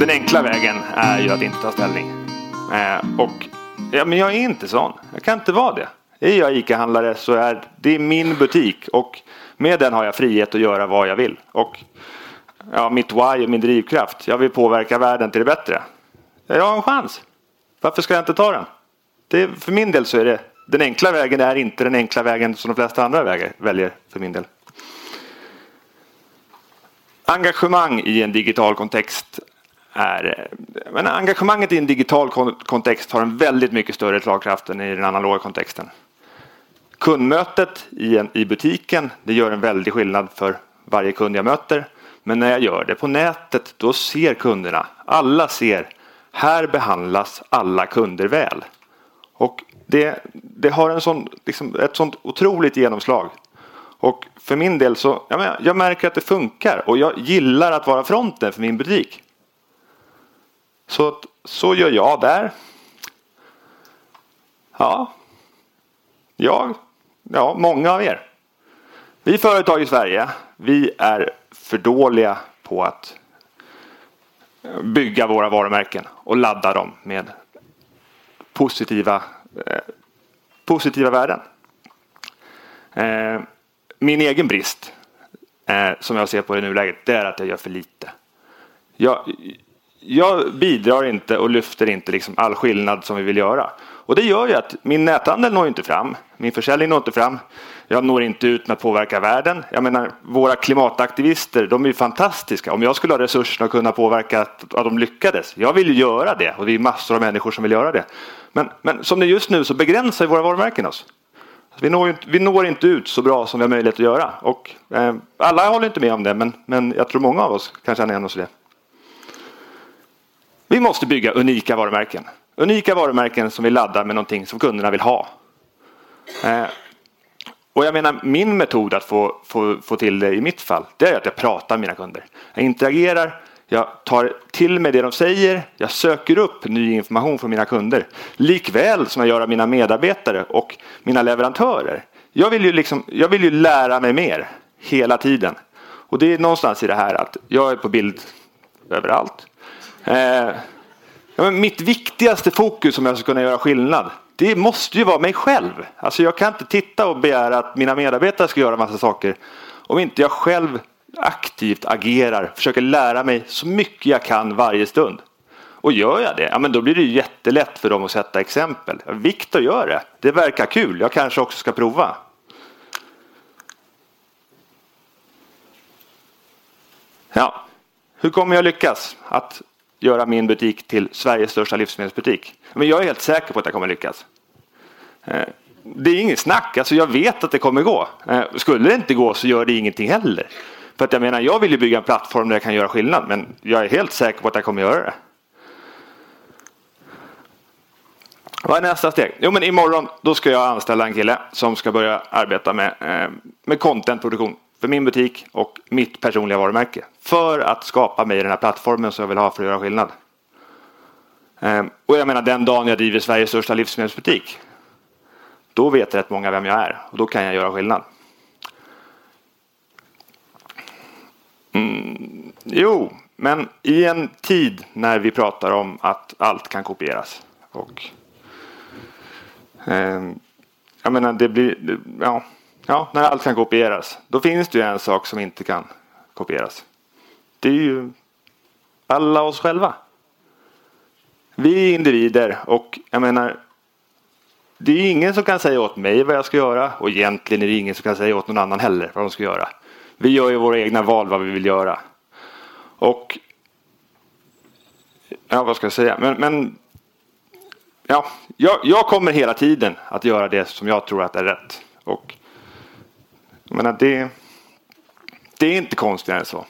Den enkla vägen är ju att inte ta ställning. Eh, och, ja, men jag är inte sån. Jag kan inte vara det. Är jag ICA-handlare så är det min butik och med den har jag frihet att göra vad jag vill. Och ja, mitt why är min drivkraft. Jag vill påverka världen till det bättre. Jag har en chans. Varför ska jag inte ta den? Det, för min del så är det den enkla vägen är inte den enkla vägen som de flesta andra väger, väljer för min del. Engagemang i en digital kontext är, men engagemanget i en digital kontext har en väldigt mycket större slagkraft än i den analoga kontexten. Kundmötet i, en, i butiken det gör en väldig skillnad för varje kund jag möter. Men när jag gör det på nätet då ser kunderna, alla ser, här behandlas alla kunder väl. Och det, det har en sån, liksom, ett sånt otroligt genomslag. Och för min del så, jag, menar, jag märker att det funkar och jag gillar att vara fronten för min butik. Så, så gör jag där. Ja, jag, ja, många av er. Vi företag i Sverige, vi är för dåliga på att bygga våra varumärken och ladda dem med positiva, eh, positiva värden. Eh, min egen brist, eh, som jag ser på det i nuläget, det är att jag gör för lite. Jag, jag bidrar inte och lyfter inte liksom all skillnad som vi vill göra. Och det gör ju att min näthandel når inte fram. Min försäljning når inte fram. Jag når inte ut med att påverka världen. Jag menar, våra klimataktivister, de är ju fantastiska. Om jag skulle ha resurserna att kunna påverka att, att de lyckades. Jag vill ju göra det och det är massor av människor som vill göra det. Men, men som det är just nu så begränsar våra varumärken oss. Alltså, vi når, inte, vi når inte ut så bra som vi har möjlighet att göra. Och, eh, alla håller inte med om det, men, men jag tror många av oss kan känna igen oss i det. Vi måste bygga unika varumärken. Unika varumärken som vi laddar med någonting som kunderna vill ha. Eh, och jag menar min metod att få, få, få till det i mitt fall, det är att jag pratar med mina kunder. Jag interagerar, jag tar till mig det de säger, jag söker upp ny information från mina kunder. Likväl som jag gör av mina medarbetare och mina leverantörer. Jag vill ju, liksom, jag vill ju lära mig mer hela tiden. Och det är någonstans i det här att jag är på bild överallt. Eh, ja, mitt viktigaste fokus om jag ska kunna göra skillnad det måste ju vara mig själv. Alltså jag kan inte titta och begära att mina medarbetare ska göra massa saker om inte jag själv aktivt agerar, försöker lära mig så mycket jag kan varje stund. Och gör jag det, ja, men då blir det jättelätt för dem att sätta exempel. Viktor gör det, det verkar kul, jag kanske också ska prova. Ja, hur kommer jag lyckas att göra min butik till Sveriges största livsmedelsbutik? Men jag är helt säker på att jag kommer lyckas. Eh, det är inget snack, alltså jag vet att det kommer gå. Eh, skulle det inte gå så gör det ingenting heller. För att jag menar, jag vill ju bygga en plattform där jag kan göra skillnad, men jag är helt säker på att jag kommer göra det. Vad är nästa steg? Jo, men imorgon då ska jag anställa en kille som ska börja arbeta med, eh, med contentproduktion för min butik och mitt personliga varumärke. För att skapa mig den här plattformen som jag vill ha för att göra skillnad. Ehm, och jag menar den dagen jag driver Sveriges största livsmedelsbutik. Då vet rätt många vem jag är och då kan jag göra skillnad. Mm, jo, men i en tid när vi pratar om att allt kan kopieras och eh, jag menar det blir ja, ja, när allt kan kopieras då finns det ju en sak som inte kan kopieras. Det är ju alla oss själva. Vi är individer och jag menar det är ingen som kan säga åt mig vad jag ska göra och egentligen är det ingen som kan säga åt någon annan heller vad de ska göra. Vi gör ju våra egna val vad vi vill göra. Och ja, vad ska jag säga? Men, men ja, jag, jag, kommer hela tiden att göra det som jag tror att är rätt. Och jag menar, det, det är inte konstigare än så.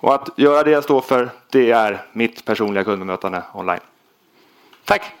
Och att göra det jag står för, det är mitt personliga kundbemötande online. Tack!